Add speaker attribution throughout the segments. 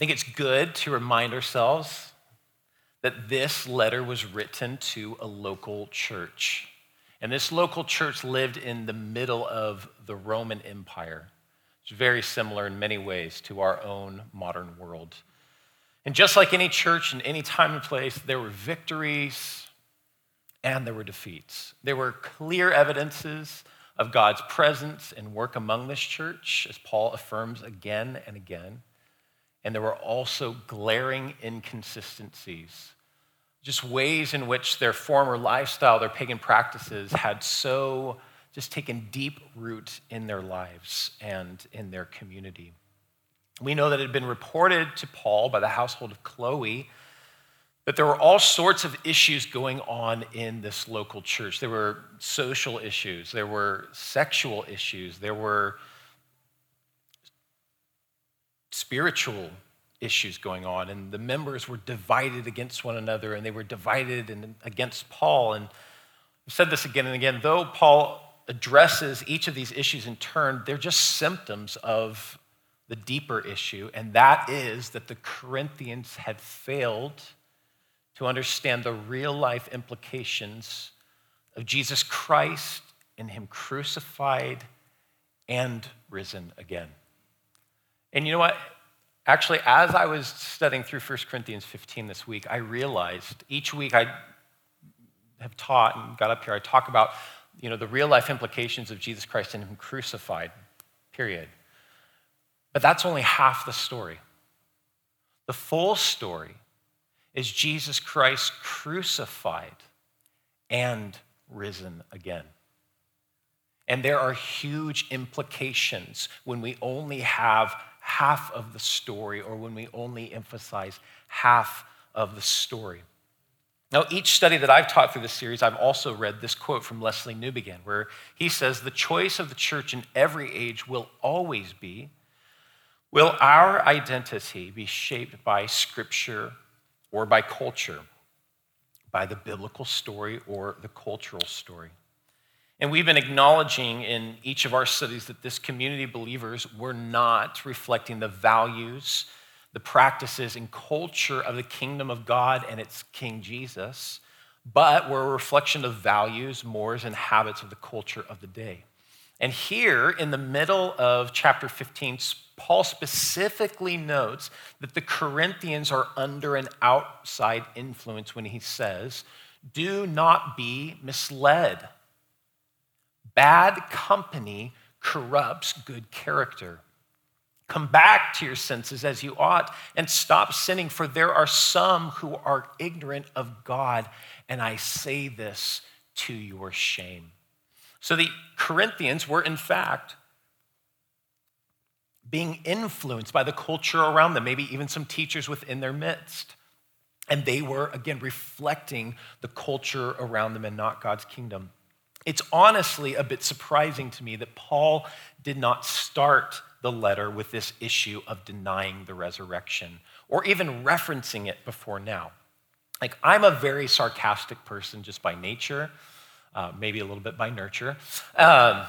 Speaker 1: think it's good to remind ourselves that this letter was written to a local church. And this local church lived in the middle of the Roman Empire. It's very similar in many ways to our own modern world. And just like any church in any time and place, there were victories and there were defeats. There were clear evidences of God's presence and work among this church, as Paul affirms again and again. And there were also glaring inconsistencies, just ways in which their former lifestyle, their pagan practices had so just taken deep root in their lives and in their community. We know that it had been reported to Paul by the household of Chloe that there were all sorts of issues going on in this local church. There were social issues, there were sexual issues, there were spiritual issues going on, and the members were divided against one another, and they were divided and against Paul. And I've said this again and again, though Paul addresses each of these issues in turn, they're just symptoms of the deeper issue, and that is that the Corinthians had failed to understand the real life implications of Jesus Christ and Him crucified and risen again. And you know what? Actually, as I was studying through 1 Corinthians 15 this week, I realized each week I have taught and got up here, I talk about you know, the real life implications of Jesus Christ and Him crucified, period. But that's only half the story. The full story is Jesus Christ crucified and risen again. And there are huge implications when we only have half of the story or when we only emphasize half of the story. Now, each study that I've taught through this series, I've also read this quote from Lesslie Newbigin, where he says, The choice of the church in every age will always be Will our identity be shaped by scripture or by culture, by the biblical story or the cultural story? And we've been acknowledging in each of our studies that this community of believers were not reflecting the values, the practices, and culture of the kingdom of God and its King Jesus, but were a reflection of values, mores, and habits of the culture of the day. And here in the middle of chapter 15, Paul specifically notes that the Corinthians are under an outside influence when he says, Do not be misled. Bad company corrupts good character. Come back to your senses as you ought and stop sinning, for there are some who are ignorant of God, and I say this to your shame. So the Corinthians were, in fact, being influenced by the culture around them, maybe even some teachers within their midst. And they were, again, reflecting the culture around them and not God's kingdom. It's honestly a bit surprising to me that Paul did not start the letter with this issue of denying the resurrection or even referencing it before now. Like, I'm a very sarcastic person just by nature, uh, maybe a little bit by nurture. Um,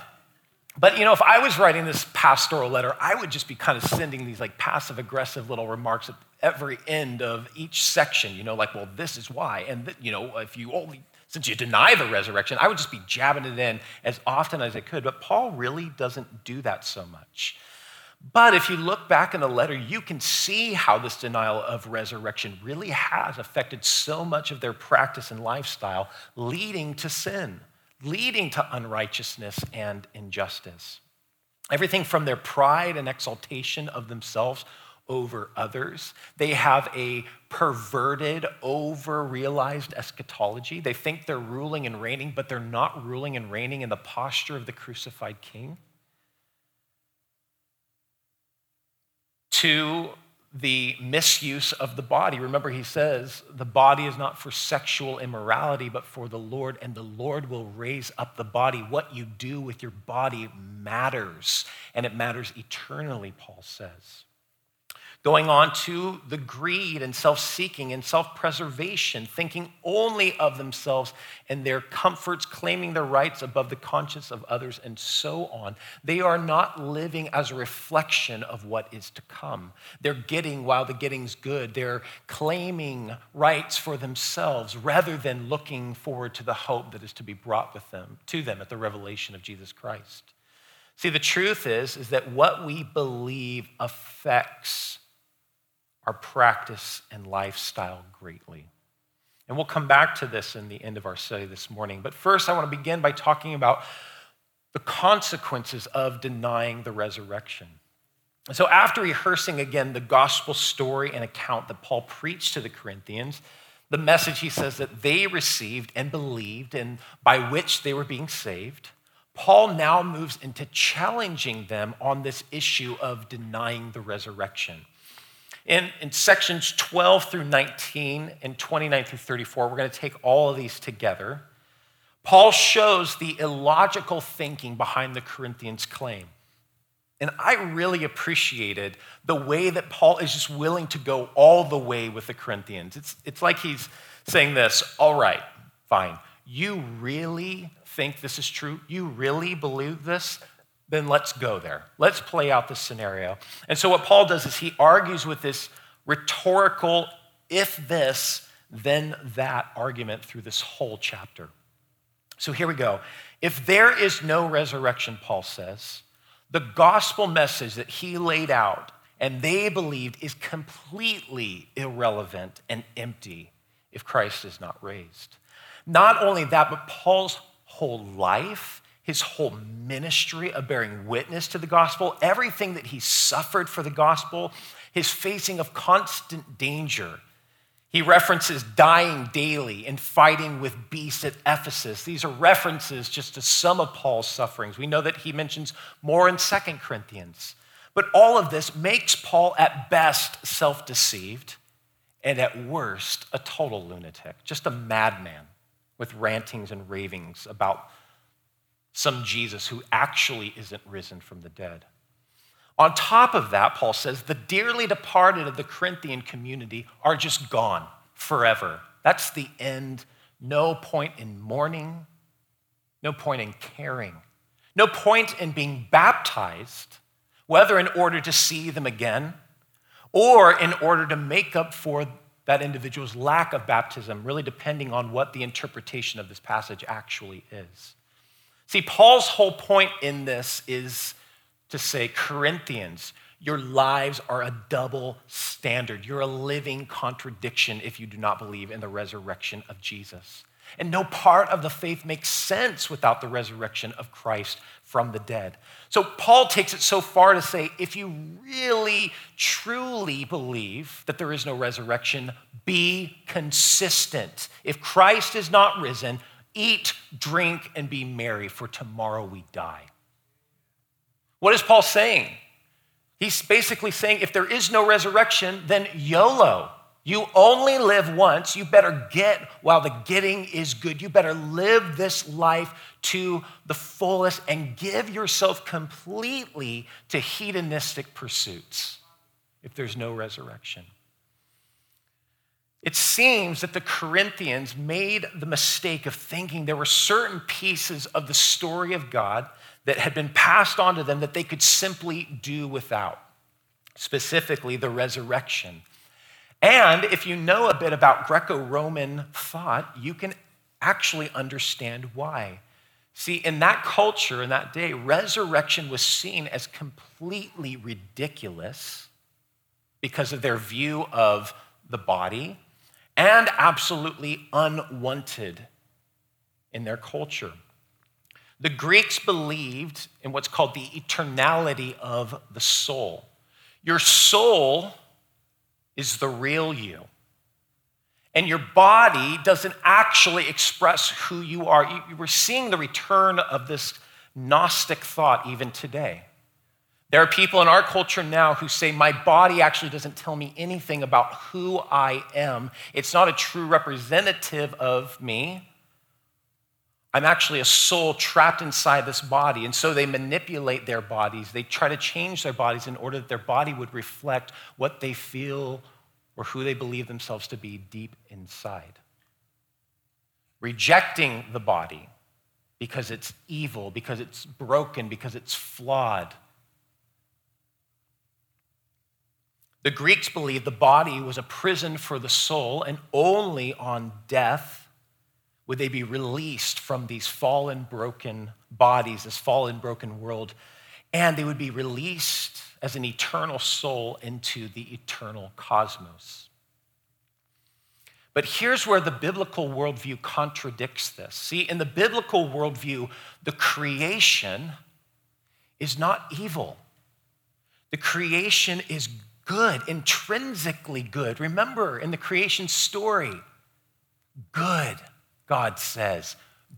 Speaker 1: but you know, if I was writing this pastoral letter, I would just be kind of sending these like passive aggressive little remarks at every end of each section, you know, like, well, this is why. And, th- you know, if you only, since you deny the resurrection, I would just be jabbing it in as often as I could. But Paul really doesn't do that so much. But if you look back in the letter, you can see how this denial of resurrection really has affected so much of their practice and lifestyle, leading to sin leading to unrighteousness and injustice. Everything from their pride and exaltation of themselves over others. They have a perverted, over realized eschatology. They think they're ruling and reigning, but they're not ruling and reigning in the posture of the crucified king. To the misuse of the body. Remember, he says, the body is not for sexual immorality, but for the Lord, and the Lord will raise up the body. What you do with your body matters, and it matters eternally, Paul says. Going on to the greed and self seeking and self preservation, thinking only of themselves and their comforts, claiming their rights above the conscience of others, and so on. They are not living as a reflection of what is to come. They're getting while the getting's good. They're claiming rights for themselves rather than looking forward to the hope that is to be brought with them to them at the revelation of Jesus Christ. See, the truth is, is that what we believe affects our practice and lifestyle greatly. And we'll come back to this in the end of our study this morning. But first, I want to begin by talking about the consequences of denying the resurrection. so, after rehearsing again the gospel story and account that Paul preached to the Corinthians, the message he says that they received and believed, and by which they were being saved, Paul now moves into challenging them on this issue of denying the resurrection. In, in sections 12 through 19 and 29 through 34, we're going to take all of these together. Paul shows the illogical thinking behind the Corinthians' claim. And I really appreciated the way that Paul is just willing to go all the way with the Corinthians. It's, it's like he's saying this all right, fine. You really think this is true? You really believe this? Then let's go there. Let's play out this scenario. And so, what Paul does is he argues with this rhetorical, if this, then that argument through this whole chapter. So, here we go. If there is no resurrection, Paul says, the gospel message that he laid out and they believed is completely irrelevant and empty if Christ is not raised. Not only that, but Paul's whole life his whole ministry of bearing witness to the gospel, everything that he suffered for the gospel, his facing of constant danger. He references dying daily and fighting with beasts at Ephesus. These are references just to some of Paul's sufferings. We know that he mentions more in Second Corinthians. But all of this makes Paul at best self deceived and at worst a total lunatic, just a madman with rantings and ravings about some Jesus who actually isn't risen from the dead. On top of that, Paul says the dearly departed of the Corinthian community are just gone forever. That's the end. No point in mourning, no point in caring, no point in being baptized, whether in order to see them again or in order to make up for that individual's lack of baptism, really depending on what the interpretation of this passage actually is. See, Paul's whole point in this is to say, Corinthians, your lives are a double standard. You're a living contradiction if you do not believe in the resurrection of Jesus. And no part of the faith makes sense without the resurrection of Christ from the dead. So Paul takes it so far to say if you really, truly believe that there is no resurrection, be consistent. If Christ is not risen, Eat, drink, and be merry, for tomorrow we die. What is Paul saying? He's basically saying if there is no resurrection, then YOLO. You only live once. You better get while the getting is good. You better live this life to the fullest and give yourself completely to hedonistic pursuits if there's no resurrection. It seems that the Corinthians made the mistake of thinking there were certain pieces of the story of God that had been passed on to them that they could simply do without, specifically the resurrection. And if you know a bit about Greco Roman thought, you can actually understand why. See, in that culture, in that day, resurrection was seen as completely ridiculous because of their view of the body and absolutely unwanted in their culture. The Greeks believed in what's called the eternality of the soul. Your soul is the real you. And your body doesn't actually express who you are. We're seeing the return of this Gnostic thought even today. There are people in our culture now who say, My body actually doesn't tell me anything about who I am. It's not a true representative of me. I'm actually a soul trapped inside this body. And so they manipulate their bodies. They try to change their bodies in order that their body would reflect what they feel or who they believe themselves to be deep inside. Rejecting the body because it's evil, because it's broken, because it's flawed. The Greeks believed the body was a prison for the soul, and only on death would they be released from these fallen, broken bodies, this fallen, broken world, and they would be released as an eternal soul into the eternal cosmos. But here's where the biblical worldview contradicts this. See, in the biblical worldview, the creation is not evil. The creation is good, intrinsically good. Remember in the creation story, good, God says.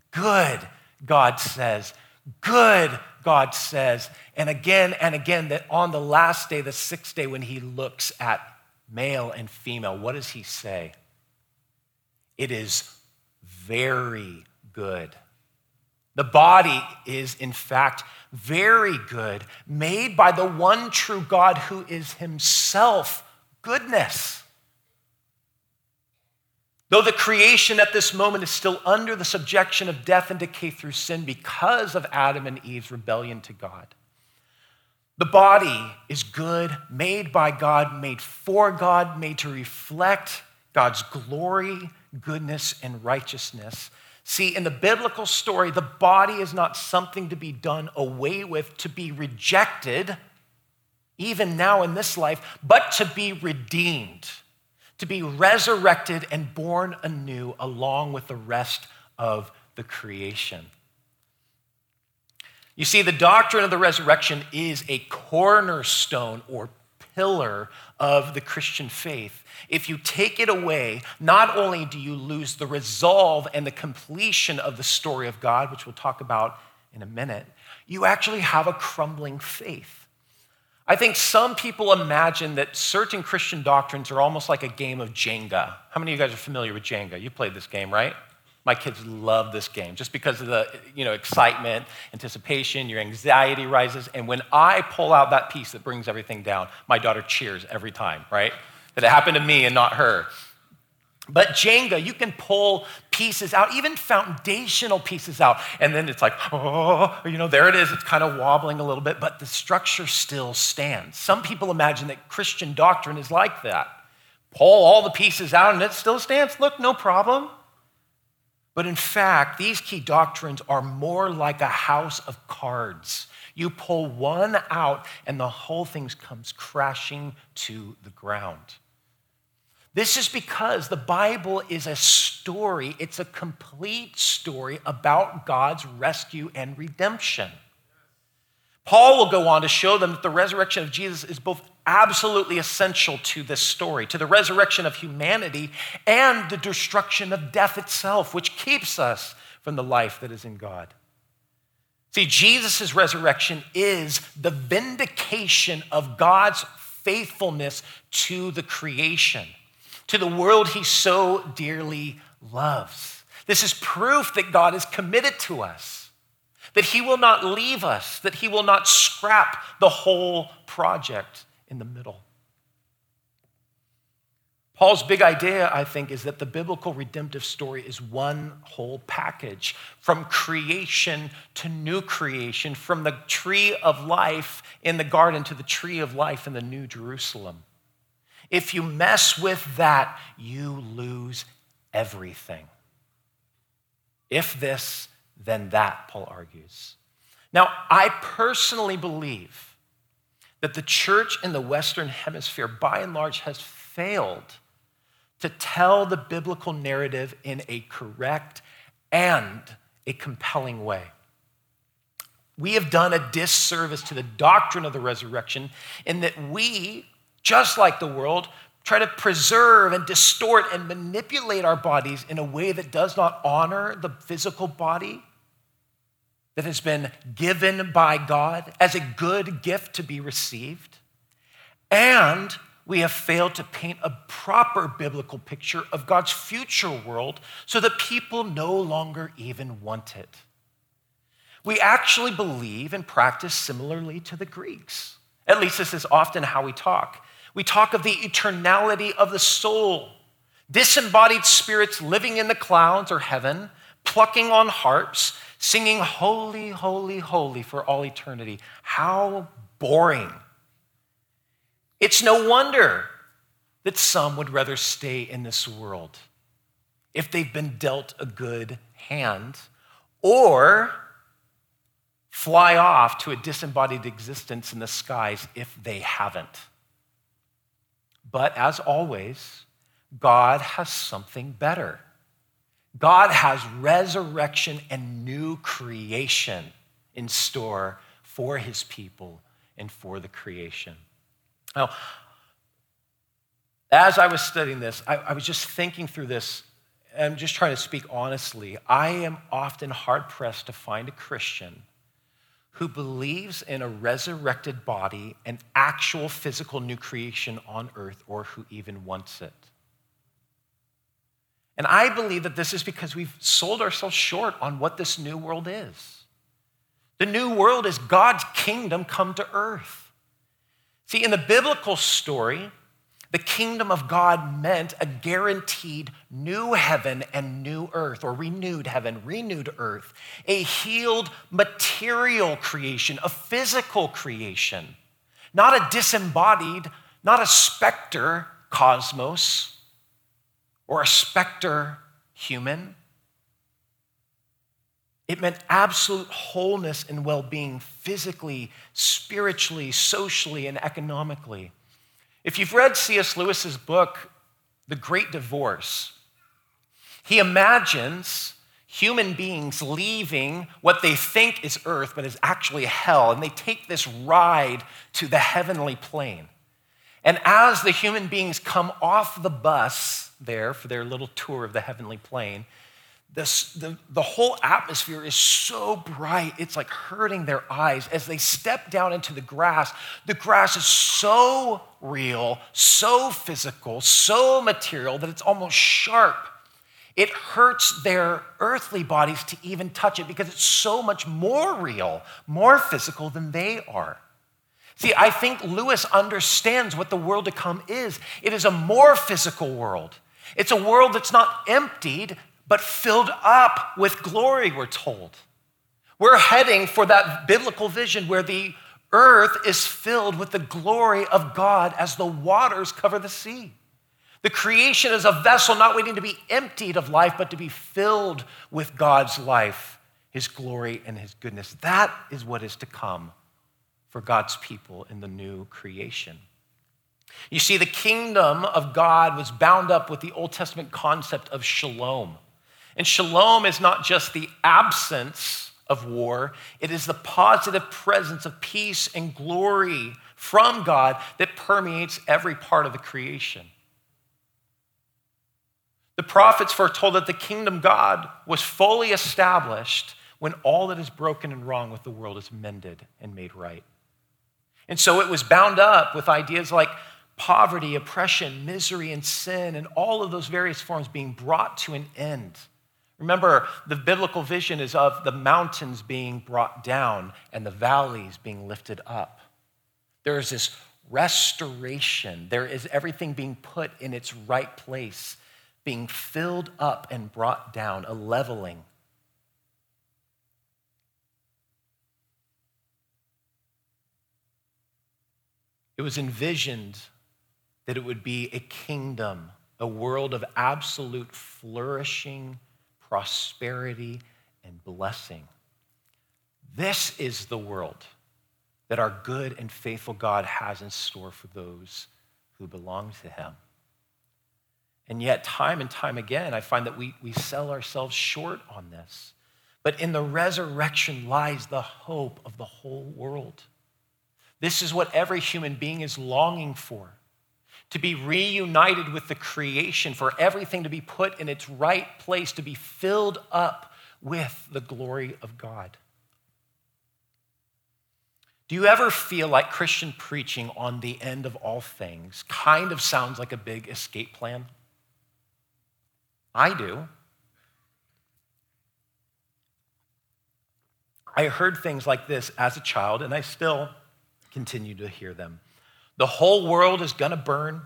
Speaker 1: Good, God says. Good, God says. And again and again, that on the last day, the sixth day, when he looks at male and female, what does he say? It is very good. The body is, in fact, very good, made by the one true God who is himself goodness. Though the creation at this moment is still under the subjection of death and decay through sin because of Adam and Eve's rebellion to God, the body is good, made by God, made for God, made to reflect God's glory goodness, and righteousness. See, in the biblical story, the body is not something to be done away with, to be rejected, even now in this life, but to be redeemed, to be resurrected and born anew along with the rest of the creation. You see, the doctrine of the resurrection is a cornerstone or pillar of the Christian faith. If you take it away, not only do you lose the resolve and the completion of the story of God, which we'll talk about in a minute, you actually have a crumbling faith. I think some people imagine that certain Christian doctrines are almost like a game of Jenga. How many of you guys are familiar with Jenga? You played this game, right? My kids love this game just because of the you know, excitement, anticipation, your anxiety rises. And when I pull out that piece that brings everything down, my daughter cheers every time, right? That it happened to me and not her. But Jenga, you can pull pieces out, even foundational pieces out, and then it's like, oh, you know, there it is. It's kind of wobbling a little bit, but the structure still stands. Some people imagine that Christian doctrine is like that. Pull all the pieces out and it still stands. Look, no problem. But in fact, these key doctrines are more like a house of cards. You pull one out, and the whole thing comes crashing to the ground. This is because the Bible is a story, it's a complete story about God's rescue and redemption. Paul will go on to show them that the resurrection of Jesus is both absolutely essential to this story, to the resurrection of humanity and the destruction of death itself, which keeps us from the life that is in God. See, Jesus' resurrection is the vindication of God's faithfulness to the creation, to the world he so dearly loves. This is proof that God is committed to us, that he will not leave us, that he will not scrap the whole project in the middle. Paul's big idea, I think, is that the biblical redemptive story is one whole package from creation to new creation, from the tree of life in the garden to the tree of life in the new Jerusalem. If you mess with that, you lose everything. If this, then that, Paul argues. Now, I personally believe that the church in the Western Hemisphere, by and large, has failed to tell the biblical narrative in a correct and a compelling way. We have done a disservice to the doctrine of the resurrection in that we, just like the world, try to preserve and distort and manipulate our bodies in a way that does not honor the physical body that has been given by God as a good gift to be received. And we have failed to paint a proper biblical picture of God's future world so that people no longer even want it. We actually believe and practice similarly to the Greeks. At least this is often how we talk. We talk of the eternality of the soul, disembodied spirits living in the clouds or heaven, plucking on harps, singing holy, holy, holy for all eternity. How boring. It's no wonder that some would rather stay in this world if they've been dealt a good hand or fly off to a disembodied existence in the skies if they haven't. But as always, God has something better. God has resurrection and new creation in store for his people and for the creation. Now, as I was studying this, I, I was just thinking through this. I'm just trying to speak honestly. I am often hard pressed to find a Christian who believes in a resurrected body, an actual physical new creation on earth, or who even wants it. And I believe that this is because we've sold ourselves short on what this new world is. The new world is God's kingdom come to earth. See, in the biblical story, the kingdom of God meant a guaranteed new heaven and new earth, or renewed heaven, renewed earth, a healed material creation, a physical creation, not a disembodied, not a specter cosmos or a specter human. It meant absolute wholeness and well being physically, spiritually, socially, and economically. If you've read C.S. Lewis's book, The Great Divorce, he imagines human beings leaving what they think is earth, but is actually hell, and they take this ride to the heavenly plane. And as the human beings come off the bus there for their little tour of the heavenly plane, this, the, the whole atmosphere is so bright, it's like hurting their eyes. As they step down into the grass, the grass is so real, so physical, so material that it's almost sharp. It hurts their earthly bodies to even touch it because it's so much more real, more physical than they are. See, I think Lewis understands what the world to come is. It is a more physical world. It's a world that's not emptied, but filled up with glory, we're told. We're heading for that biblical vision where the earth is filled with the glory of God as the waters cover the sea. The creation is a vessel not waiting to be emptied of life, but to be filled with God's life, His glory, and His goodness. That is what is to come for God's people in the new creation. You see, the kingdom of God was bound up with the Old Testament concept of shalom. And shalom is not just the absence of war, it is the positive presence of peace and glory from God that permeates every part of the creation. The prophets foretold that the kingdom of God was fully established when all that is broken and wrong with the world is mended and made right. And so it was bound up with ideas like poverty, oppression, misery, and sin, and all of those various forms being brought to an end Remember, the biblical vision is of the mountains being brought down and the valleys being lifted up. There is this restoration, there is everything being put in its right place, being filled up and brought down, a leveling. It was envisioned that it would be a kingdom, a world of absolute flourishing prosperity, and blessing. This is the world that our good and faithful God has in store for those who belong to Him. And yet, time and time again, I find that we, we sell ourselves short on this. But in the resurrection lies the hope of the whole world. This is what every human being is longing for to be reunited with the creation, for everything to be put in its right place, to be filled up with the glory of God. Do you ever feel like Christian preaching on the end of all things kind of sounds like a big escape plan? I do. I heard things like this as a child, and I still continue to hear them. The whole world is going to burn,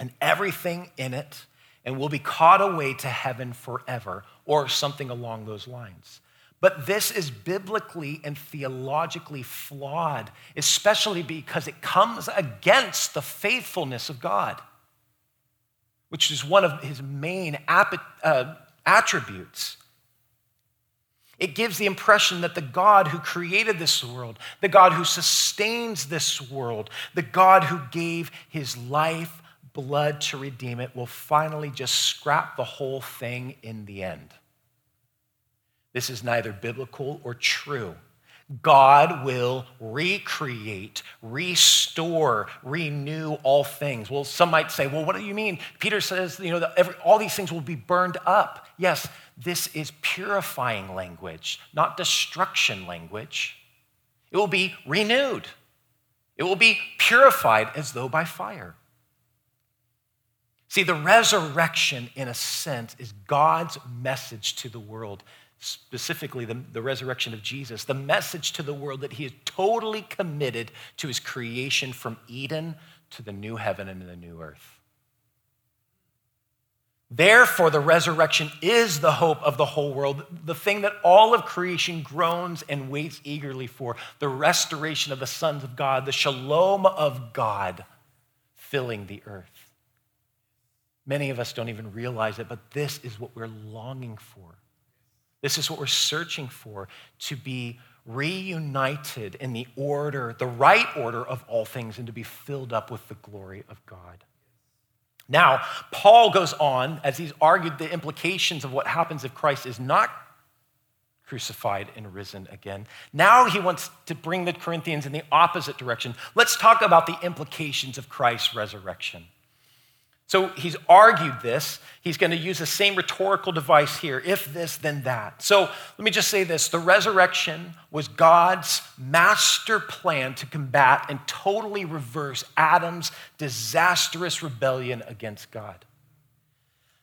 Speaker 1: and everything in it, and we'll be caught away to heaven forever, or something along those lines. But this is biblically and theologically flawed, especially because it comes against the faithfulness of God, which is one of his main uh, attributes. It gives the impression that the God who created this world, the God who sustains this world, the God who gave his life, blood to redeem it, will finally just scrap the whole thing in the end. This is neither biblical or true. God will recreate, restore, renew all things. Well, some might say, well, what do you mean? Peter says, you know, every, all these things will be burned up. Yes, this is purifying language, not destruction language. It will be renewed, it will be purified as though by fire. See, the resurrection, in a sense, is God's message to the world specifically the, the resurrection of Jesus, the message to the world that he is totally committed to his creation from Eden to the new heaven and the new earth. Therefore, the resurrection is the hope of the whole world, the thing that all of creation groans and waits eagerly for the restoration of the sons of God, the shalom of God filling the earth. Many of us don't even realize it, but this is what we're longing for. This is what we're searching for to be reunited in the order, the right order of all things, and to be filled up with the glory of God. Now, Paul goes on as he's argued the implications of what happens if Christ is not crucified and risen again. Now he wants to bring the Corinthians in the opposite direction. Let's talk about the implications of Christ's resurrection. So he's argued this. He's going to use the same rhetorical device here if this, then that. So let me just say this the resurrection was God's master plan to combat and totally reverse Adam's disastrous rebellion against God.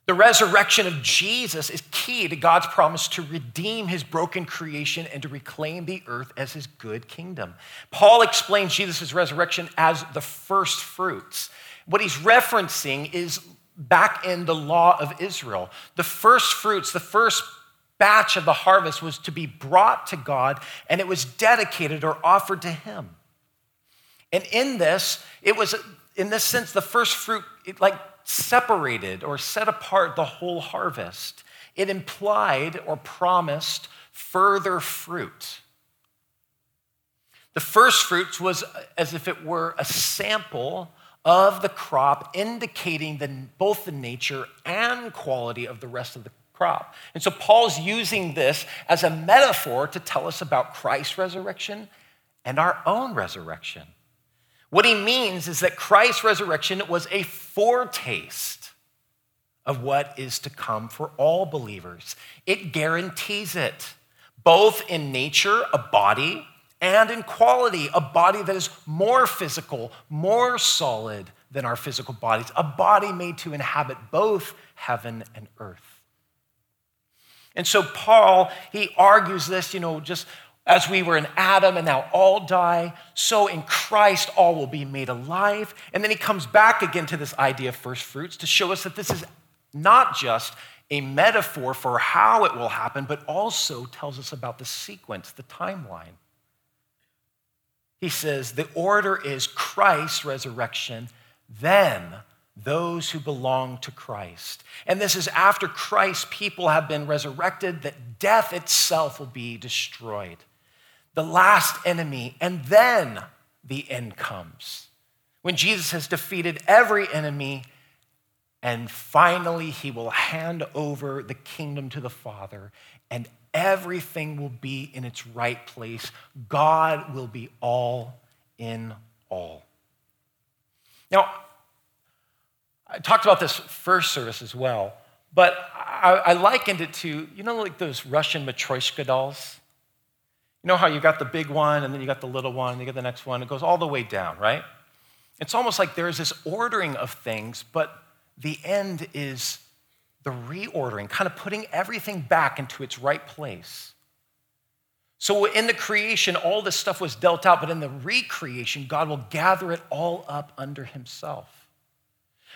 Speaker 1: The resurrection of Jesus is key to God's promise to redeem his broken creation and to reclaim the earth as his good kingdom. Paul explains Jesus' resurrection as the first fruits. What he's referencing is back in the law of Israel. The first fruits, the first batch of the harvest was to be brought to God and it was dedicated or offered to him. And in this, it was, in this sense, the first fruit, it like separated or set apart the whole harvest. It implied or promised further fruit. The first fruits was as if it were a sample of the crop, indicating the, both the nature and quality of the rest of the crop. And so Paul's using this as a metaphor to tell us about Christ's resurrection and our own resurrection. What he means is that Christ's resurrection was a foretaste of what is to come for all believers. It guarantees it, both in nature, a body, and in quality, a body that is more physical, more solid than our physical bodies, a body made to inhabit both heaven and earth. And so Paul, he argues this, you know, just as we were in Adam and now all die, so in Christ all will be made alive. And then he comes back again to this idea of first fruits to show us that this is not just a metaphor for how it will happen, but also tells us about the sequence, the timeline. He says the order is Christ's resurrection, then those who belong to Christ. And this is after Christ's people have been resurrected, that death itself will be destroyed, the last enemy, and then the end comes. When Jesus has defeated every enemy, and finally he will hand over the kingdom to the Father, and everything will be in its right place. God will be all in all. Now, I talked about this first service as well, but I, I likened it to, you know, like those Russian Matryoshka dolls? You know how you got the big one, and then you got the little one, and you get the next one. It goes all the way down, right? It's almost like there's this ordering of things, but the end is the reordering, kind of putting everything back into its right place. So in the creation, all this stuff was dealt out, but in the recreation, God will gather it all up under himself.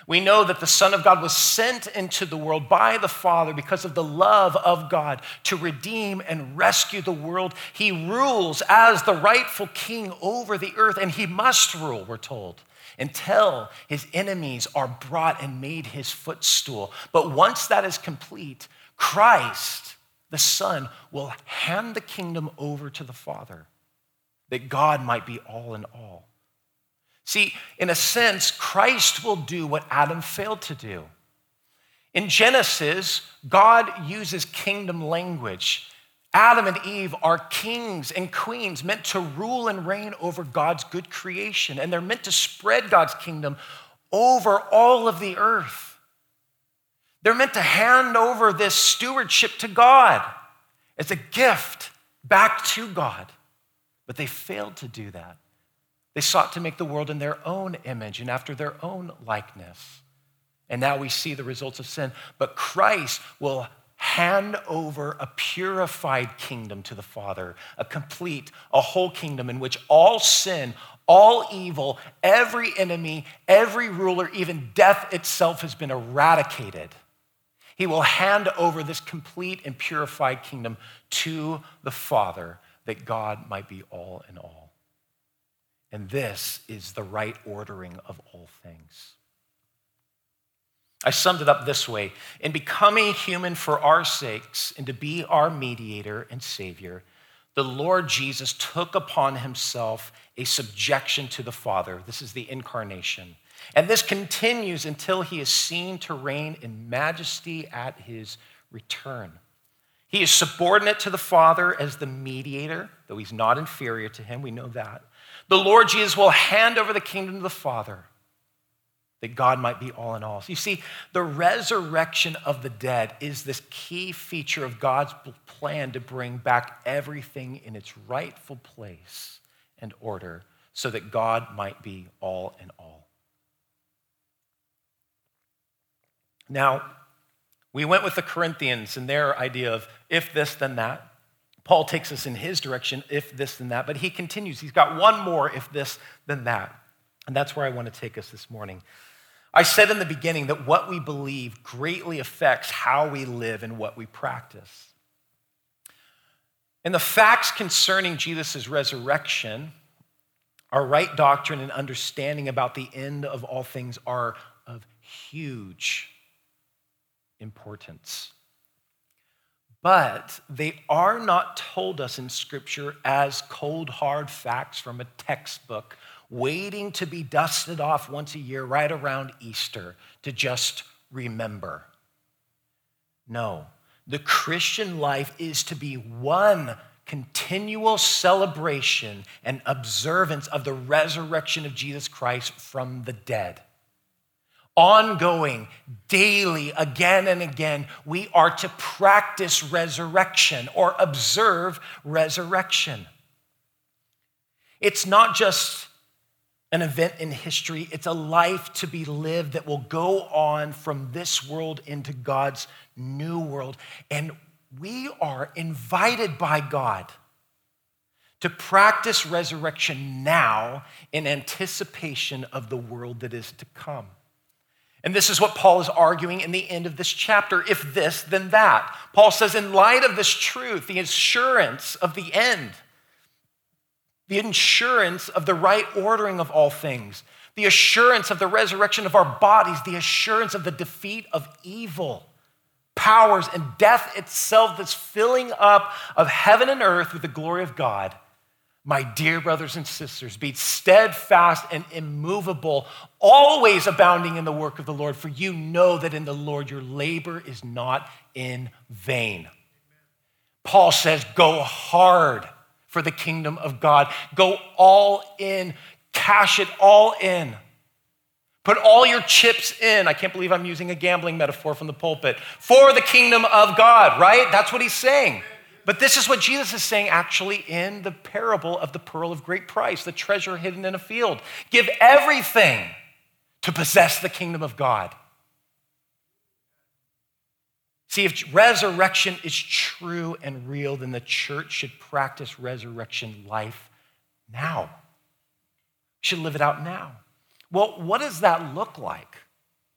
Speaker 1: We know that the Son of God was sent into the world by the Father because of the love of God to redeem and rescue the world. He rules as the rightful king over the earth, and he must rule, we're told, until his enemies are brought and made his footstool. But once that is complete, Christ, the Son, will hand the kingdom over to the Father, that God might be all in all. See, in a sense, Christ will do what Adam failed to do. In Genesis, God uses kingdom language. Adam and Eve are kings and queens meant to rule and reign over God's good creation, and they're meant to spread God's kingdom over all of the earth. They're meant to hand over this stewardship to God as a gift back to God, but they failed to do that. They sought to make the world in their own image and after their own likeness. And now we see the results of sin. But Christ will hand over a purified kingdom to the Father, a complete, a whole kingdom in which all sin, all evil, every enemy, every ruler, even death itself has been eradicated. He will hand over this complete and purified kingdom to the Father that God might be all in all. And this is the right ordering of all things. I summed it up this way In becoming human for our sakes and to be our mediator and savior, the Lord Jesus took upon himself a subjection to the Father. This is the incarnation. And this continues until he is seen to reign in majesty at his return. He is subordinate to the Father as the mediator, though he's not inferior to him. We know that. The Lord Jesus will hand over the kingdom to the Father that God might be all in all. You see, the resurrection of the dead is this key feature of God's plan to bring back everything in its rightful place and order so that God might be all in all. Now, we went with the Corinthians and their idea of if this, then that. Paul takes us in his direction, if this, then that. But he continues. He's got one more, if this, then that. And that's where I want to take us this morning. I said in the beginning that what we believe greatly affects how we live and what we practice. And the facts concerning Jesus' resurrection, our right doctrine and understanding about the end of all things are of huge importance but they are not told us in Scripture as cold, hard facts from a textbook, waiting to be dusted off once a year right around Easter to just remember. No, the Christian life is to be one continual celebration and observance of the resurrection of Jesus Christ from the dead ongoing, daily, again and again, we are to practice resurrection or observe resurrection. It's not just an event in history, it's a life to be lived that will go on from this world into God's new world. And we are invited by God to practice resurrection now in anticipation of the world that is to come. And this is what Paul is arguing in the end of this chapter. If this, then that. Paul says, in light of this truth, the assurance of the end, the assurance of the right ordering of all things, the assurance of the resurrection of our bodies, the assurance of the defeat of evil, powers, and death itself that's filling up of heaven and earth with the glory of God my dear brothers and sisters, be steadfast and immovable, always abounding in the work of the Lord, for you know that in the Lord your labor is not in vain. Paul says, Go hard for the kingdom of God, go all in, cash it all in. Put all your chips in. I can't believe I'm using a gambling metaphor from the pulpit for the kingdom of God, right? That's what he's saying. But this is what Jesus is saying actually in the parable of the pearl of great price, the treasure hidden in a field. Give everything to possess the kingdom of God. See, if resurrection is true and real, then the church should practice resurrection life now. Should live it out now. Well, what does that look like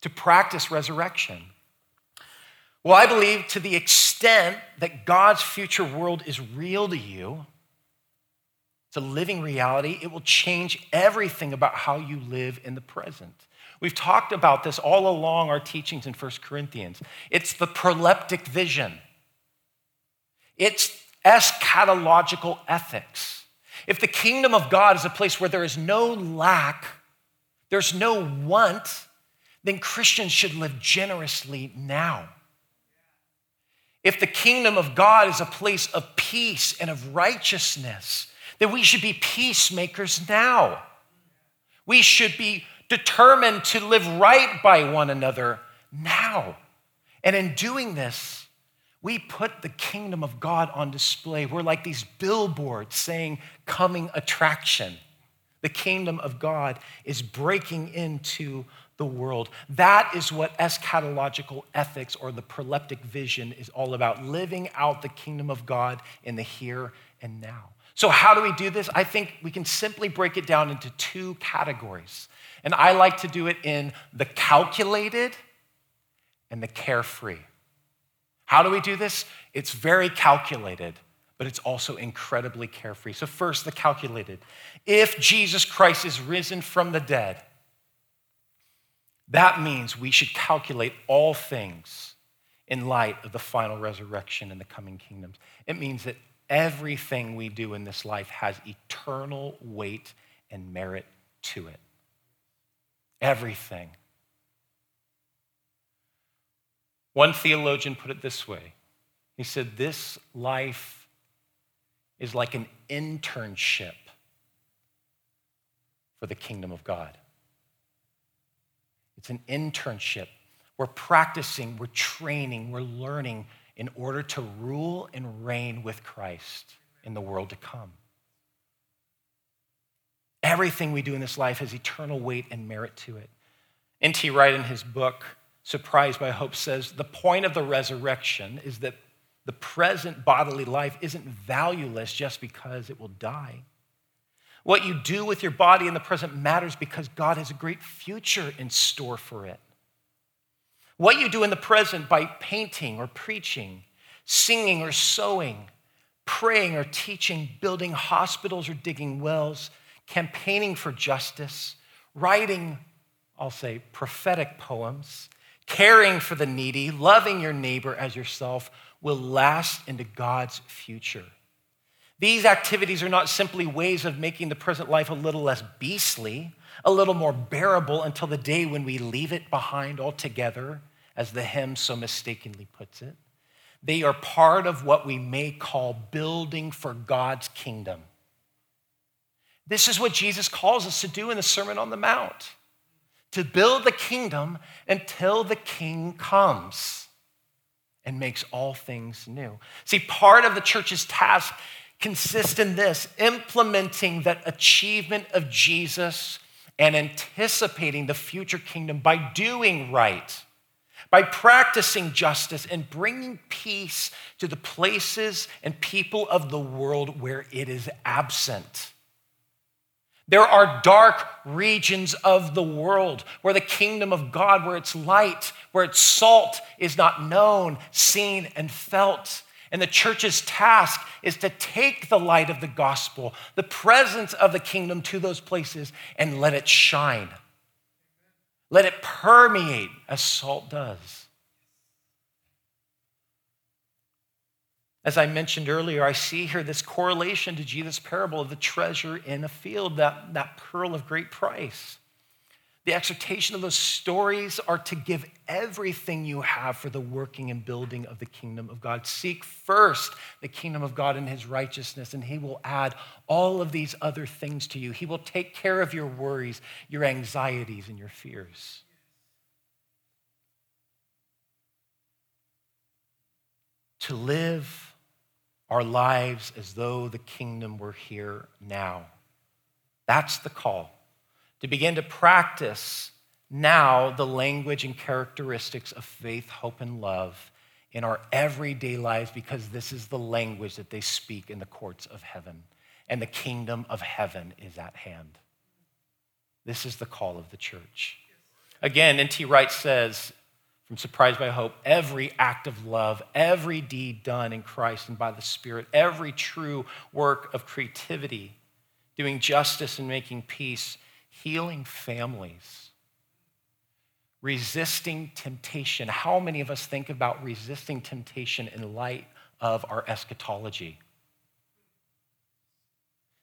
Speaker 1: to practice resurrection? Well, I believe to the extent that God's future world is real to you, it's a living reality, it will change everything about how you live in the present. We've talked about this all along our teachings in 1 Corinthians. It's the proleptic vision, it's eschatological ethics. If the kingdom of God is a place where there is no lack, there's no want, then Christians should live generously now. If the kingdom of God is a place of peace and of righteousness, then we should be peacemakers now. We should be determined to live right by one another now. And in doing this, we put the kingdom of God on display. We're like these billboards saying, coming attraction. The kingdom of God is breaking into the world. That is what eschatological ethics or the proleptic vision is all about living out the kingdom of God in the here and now. So, how do we do this? I think we can simply break it down into two categories. And I like to do it in the calculated and the carefree. How do we do this? It's very calculated, but it's also incredibly carefree. So, first, the calculated. If Jesus Christ is risen from the dead, that means we should calculate all things in light of the final resurrection and the coming kingdoms. It means that everything we do in this life has eternal weight and merit to it. Everything. One theologian put it this way he said, This life is like an internship for the kingdom of God. It's an internship. We're practicing, we're training, we're learning in order to rule and reign with Christ in the world to come. Everything we do in this life has eternal weight and merit to it. N.T. Wright, in his book, Surprised by Hope, says the point of the resurrection is that the present bodily life isn't valueless just because it will die. What you do with your body in the present matters because God has a great future in store for it. What you do in the present by painting or preaching, singing or sewing, praying or teaching, building hospitals or digging wells, campaigning for justice, writing, I'll say, prophetic poems, caring for the needy, loving your neighbor as yourself will last into God's future. These activities are not simply ways of making the present life a little less beastly, a little more bearable until the day when we leave it behind altogether, as the hymn so mistakenly puts it. They are part of what we may call building for God's kingdom. This is what Jesus calls us to do in the Sermon on the Mount to build the kingdom until the king comes and makes all things new. See, part of the church's task consists in this implementing that achievement of Jesus and anticipating the future kingdom by doing right, by practicing justice and bringing peace to the places and people of the world where it is absent. There are dark regions of the world where the kingdom of God, where its light, where its salt is not known, seen, and felt. And the church's task is to take the light of the gospel, the presence of the kingdom to those places and let it shine. Let it permeate as salt does. As I mentioned earlier, I see here this correlation to Jesus' parable of the treasure in a field, that, that pearl of great price. The exhortation of those stories are to give everything you have for the working and building of the kingdom of God. Seek first the kingdom of God and his righteousness, and he will add all of these other things to you. He will take care of your worries, your anxieties, and your fears. To live our lives as though the kingdom were here now. That's the call. To begin to practice now the language and characteristics of faith, hope, and love in our everyday lives because this is the language that they speak in the courts of heaven, and the kingdom of heaven is at hand. This is the call of the church. Again, N.T. Wright says, from Surprised by Hope, every act of love, every deed done in Christ and by the Spirit, every true work of creativity, doing justice and making peace, healing families, resisting temptation. How many of us think about resisting temptation in light of our eschatology?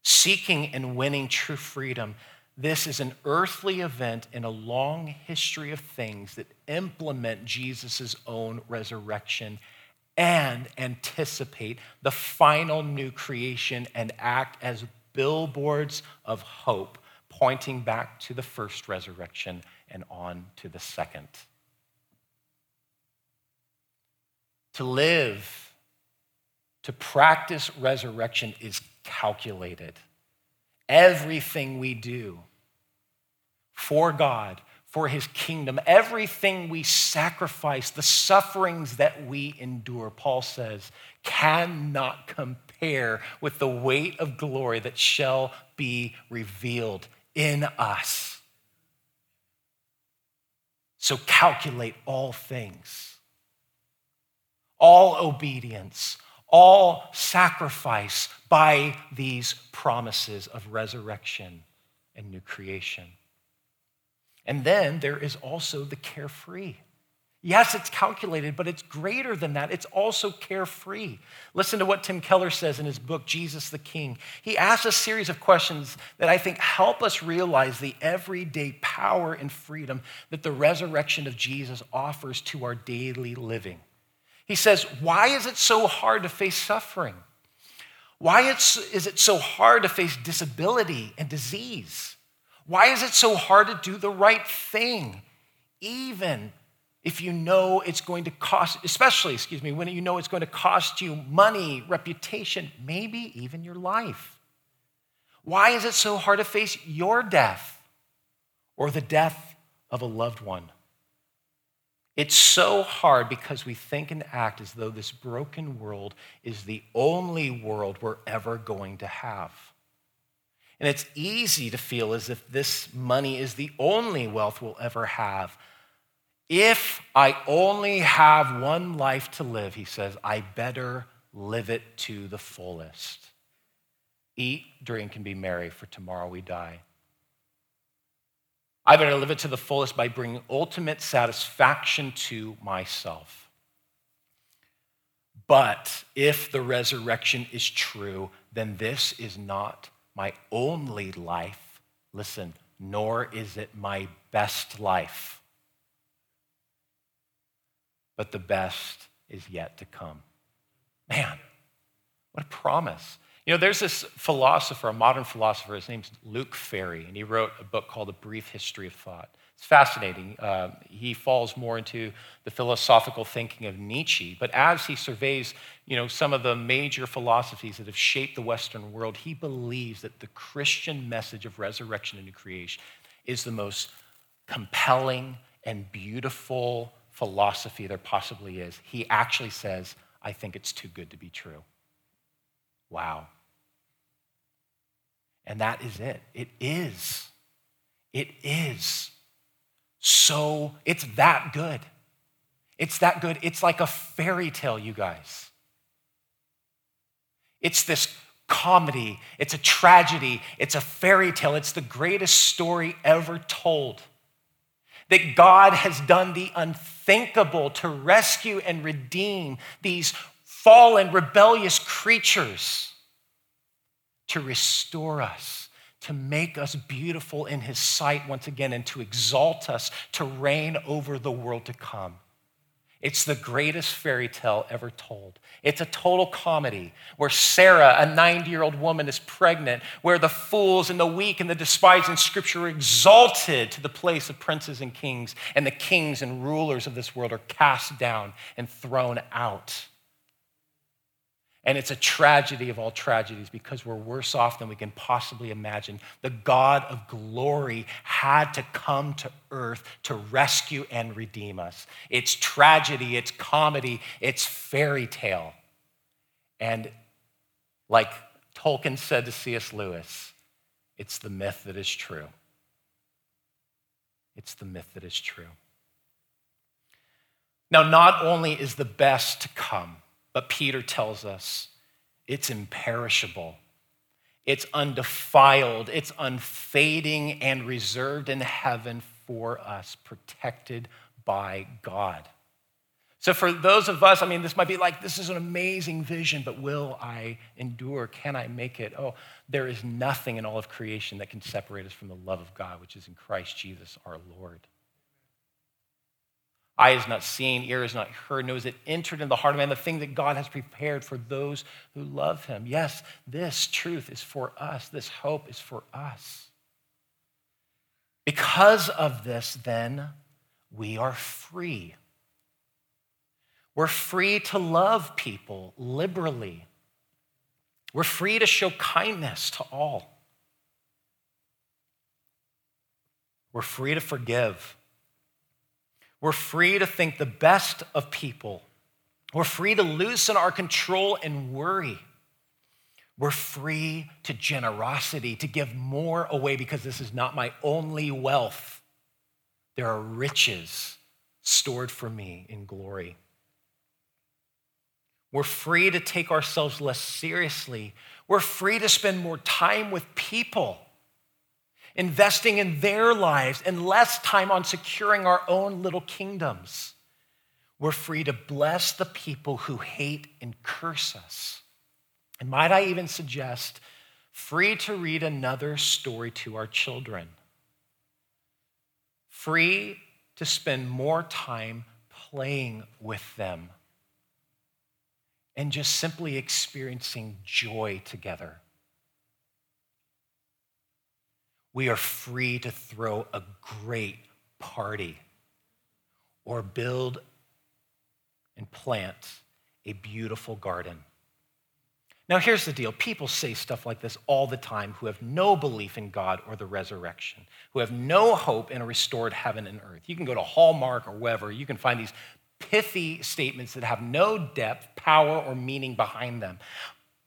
Speaker 1: Seeking and winning true freedom. This is an earthly event in a long history of things that implement Jesus' own resurrection and anticipate the final new creation and act as billboards of hope, pointing back to the first resurrection and on to the second. To live, to practice resurrection is calculated. Everything we do for God, for his kingdom, everything we sacrifice, the sufferings that we endure, Paul says, cannot compare with the weight of glory that shall be revealed in us. So calculate all things, all obedience, all sacrifice by these promises of resurrection and new creation. And then there is also the carefree. Yes, it's calculated, but it's greater than that. It's also carefree. Listen to what Tim Keller says in his book, Jesus the King. He asks a series of questions that I think help us realize the everyday power and freedom that the resurrection of Jesus offers to our daily living. He says, Why is it so hard to face suffering? Why is it so hard to face disability and disease? Why is it so hard to do the right thing, even if you know it's going to cost, especially, excuse me, when you know it's going to cost you money, reputation, maybe even your life? Why is it so hard to face your death or the death of a loved one? It's so hard because we think and act as though this broken world is the only world we're ever going to have. And it's easy to feel as if this money is the only wealth we'll ever have if I only have one life to live, he says, I better live it to the fullest. Eat, drink, and be merry, for tomorrow we die. I better live it to the fullest by bringing ultimate satisfaction to myself. But if the resurrection is true, then this is not my only life. Listen, nor is it my best life but the best is yet to come. Man, what a promise. You know, there's this philosopher, a modern philosopher, his name's Luc Ferry, and he wrote a book called A Brief History of Thought. It's fascinating. Uh, he falls more into the philosophical thinking of Nietzsche, but as he surveys, you know, some of the major philosophies that have shaped the Western world, he believes that the Christian message of resurrection and new creation is the most compelling and beautiful philosophy there possibly is. He actually says, I think it's too good to be true. Wow. And that is it. It is. It is. So it's that good. It's that good. It's like a fairy tale, you guys. It's this comedy, it's a tragedy, it's a fairy tale, it's the greatest story ever told that God has done the unthinkable to rescue and redeem these fallen, rebellious creatures, to restore us, to make us beautiful in His sight once again, and to exalt us to reign over the world to come. It's the greatest fairy tale ever told. It's a total comedy where Sarah, a 90 year old woman, is pregnant, where the fools and the weak and the despised in Scripture are exalted to the place of princes and kings, and the kings and rulers of this world are cast down and thrown out. And it's a tragedy of all tragedies because we're worse off than we can possibly imagine. The God of glory had to come to earth to rescue and redeem us. It's tragedy, it's comedy, it's fairy tale. And like Tolkien said to C.S. Lewis, it's the myth that is true. It's the myth that is true. Now, not only is the best to come, but Peter tells us it's imperishable, it's undefiled, it's unfading and reserved in heaven for us, protected by God. So, for those of us, I mean, this might be like, this is an amazing vision, but will I endure? Can I make it? Oh, there is nothing in all of creation that can separate us from the love of God, which is in Christ Jesus our Lord. Eye is not seen, ear is not heard, is it entered in the heart of man, the thing that God has prepared for those who love him. Yes, this truth is for us, this hope is for us. Because of this, then, we are free. We're free to love people liberally. We're free to show kindness to all. We're free to forgive. We're free to think the best of people. We're free to loosen our control and worry. We're free to generosity, to give more away because this is not my only wealth. There are riches stored for me in glory. We're free to take ourselves less seriously. We're free to spend more time with people investing in their lives and less time on securing our own little kingdoms. We're free to bless the people who hate and curse us. And might I even suggest, free to read another story to our children. Free to spend more time playing with them and just simply experiencing joy together. We are free to throw a great party or build and plant a beautiful garden. Now, here's the deal people say stuff like this all the time who have no belief in God or the resurrection, who have no hope in a restored heaven and earth. You can go to Hallmark or wherever, you can find these pithy statements that have no depth, power, or meaning behind them.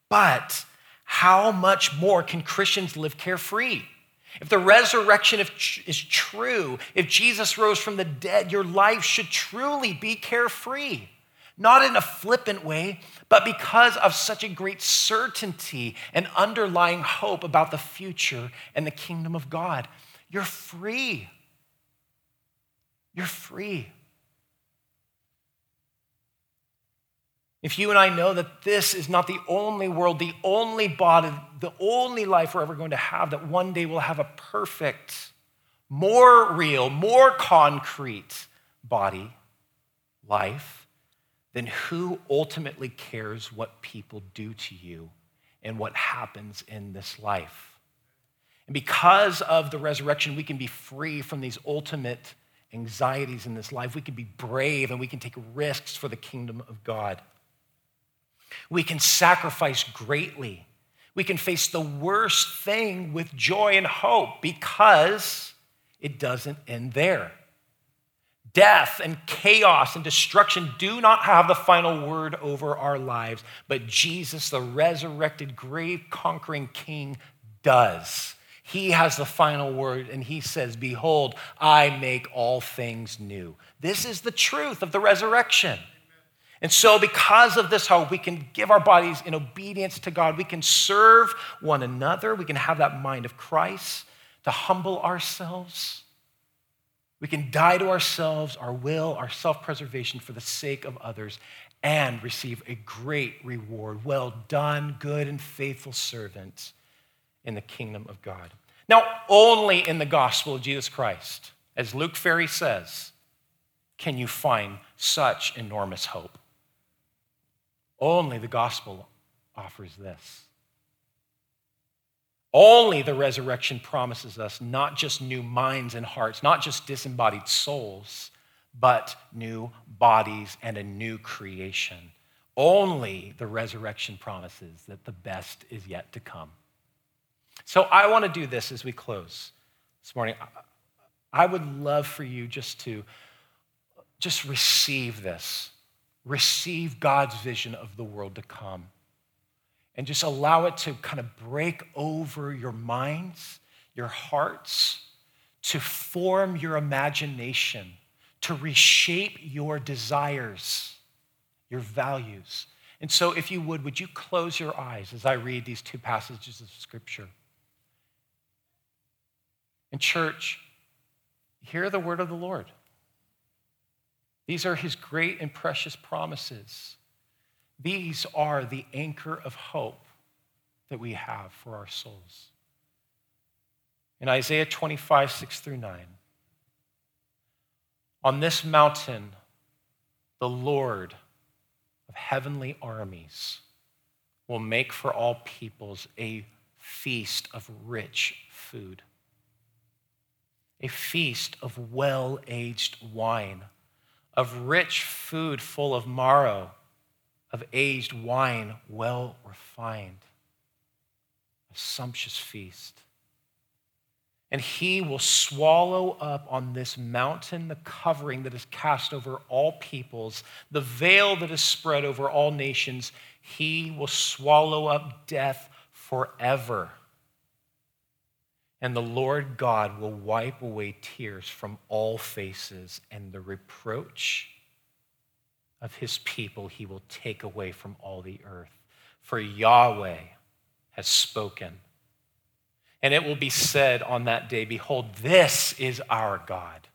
Speaker 1: But how much more can Christians live carefree? If the resurrection is true, if Jesus rose from the dead, your life should truly be carefree. Not in a flippant way, but because of such a great certainty and underlying hope about the future and the kingdom of God. You're free. You're free. If you and I know that this is not the only world, the only body, the only life we're ever going to have, that one day we'll have a perfect, more real, more concrete body, life, then who ultimately cares what people do to you and what happens in this life? And because of the resurrection, we can be free from these ultimate anxieties in this life. We can be brave and we can take risks for the kingdom of God. We can sacrifice greatly. We can face the worst thing with joy and hope because it doesn't end there. Death and chaos and destruction do not have the final word over our lives, but Jesus, the resurrected, grave conquering King, does. He has the final word, and he says, Behold, I make all things new. This is the truth of the resurrection. And so, because of this hope, we can give our bodies in obedience to God. We can serve one another. We can have that mind of Christ to humble ourselves. We can die to ourselves, our will, our self preservation for the sake of others, and receive a great reward. Well done, good and faithful servant in the kingdom of God. Now, only in the gospel of Jesus Christ, as Luc Ferry says, can you find such enormous hope. Only the gospel offers this. Only the resurrection promises us not just new minds and hearts, not just disembodied souls, but new bodies and a new creation. Only the resurrection promises that the best is yet to come. So I want to do this as we close this morning. I would love for you just to just receive this. Receive God's vision of the world to come. And just allow it to kind of break over your minds, your hearts, to form your imagination, to reshape your desires, your values. And so, if you would, would you close your eyes as I read these two passages of Scripture? In church, hear the word of the Lord. These are his great and precious promises. These are the anchor of hope that we have for our souls. In Isaiah 25, 6 through 9, on this mountain, the Lord of heavenly armies will make for all peoples a feast of rich food a feast of well aged wine, of rich food full of marrow, of aged wine well refined, a sumptuous feast. And he will swallow up on this mountain the covering that is cast over all peoples, the veil that is spread over all nations. He will swallow up death forever. And the Lord God will wipe away tears from all faces, and the reproach of his people he will take away from all the earth. For Yahweh has spoken. And it will be said on that day Behold, this is our God.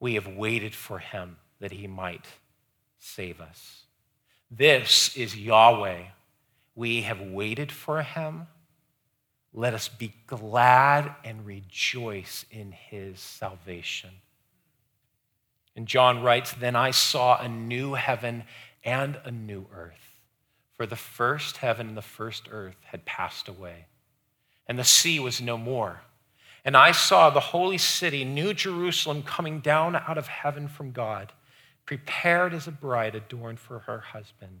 Speaker 1: We have waited for him that he might save us. This is Yahweh. We have waited for him let us be glad and rejoice in his salvation. And John writes, Then I saw a new heaven and a new earth, for the first heaven and the first earth had passed away, and the sea was no more. And I saw the holy city, New Jerusalem, coming down out of heaven from God, prepared as a bride adorned for her husband.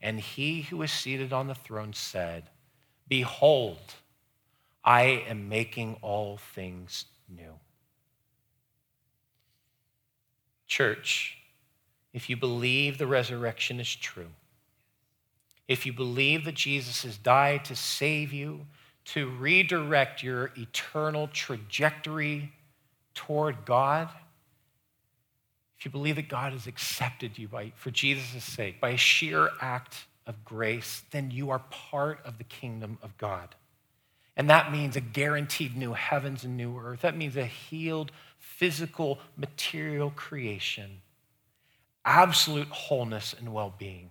Speaker 1: And he who is seated on the throne said, Behold, I am making all things new. Church, if you believe the resurrection is true, if you believe that Jesus has died to save you, to redirect your eternal trajectory toward God, if you believe that God has accepted you by, for Jesus' sake, by a sheer act of grace, then you are part of the kingdom of God. And that means a guaranteed new heavens and new earth. That means a healed, physical, material creation, absolute wholeness and well being,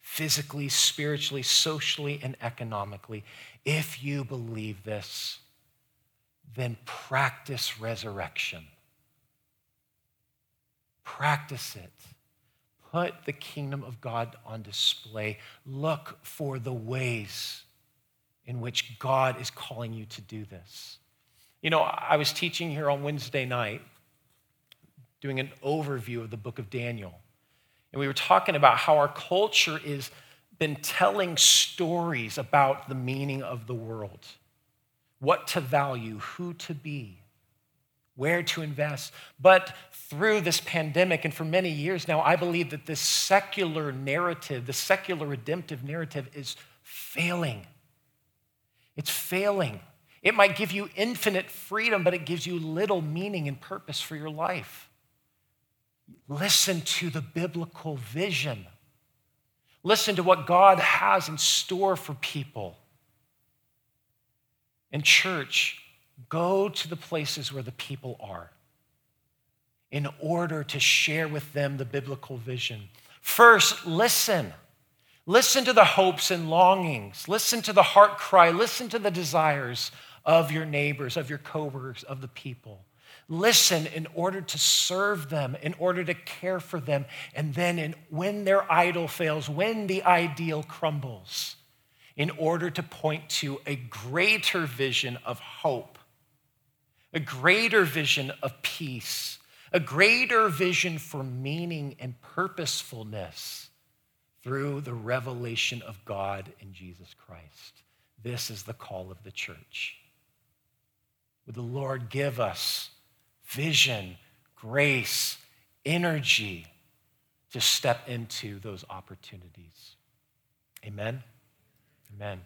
Speaker 1: physically, spiritually, socially, and economically. If you believe this, then practice resurrection. Practice it. Put the kingdom of God on display. Look for the ways in which God is calling you to do this. You know, I was teaching here on Wednesday night, doing an overview of the book of Daniel. And we were talking about how our culture has been telling stories about the meaning of the world, what to value, who to be where to invest. But through this pandemic, and for many years now, I believe that this secular narrative, the secular redemptive narrative, is failing. It's failing. It might give you infinite freedom, but it gives you little meaning and purpose for your life. Listen to the biblical vision. Listen to what God has in store for people. In church, Go to the places where the people are in order to share with them the biblical vision. First, listen. Listen to the hopes and longings. Listen to the heart cry. Listen to the desires of your neighbors, of your coworkers, of the people. Listen in order to serve them, in order to care for them. And then, in, when their idol fails, when the ideal crumbles, in order to point to a greater vision of hope, a greater vision of peace, a greater vision for meaning and purposefulness through the revelation of God in Jesus Christ. This is the call of the church. Would the Lord give us vision, grace, energy to step into those opportunities? Amen. Amen.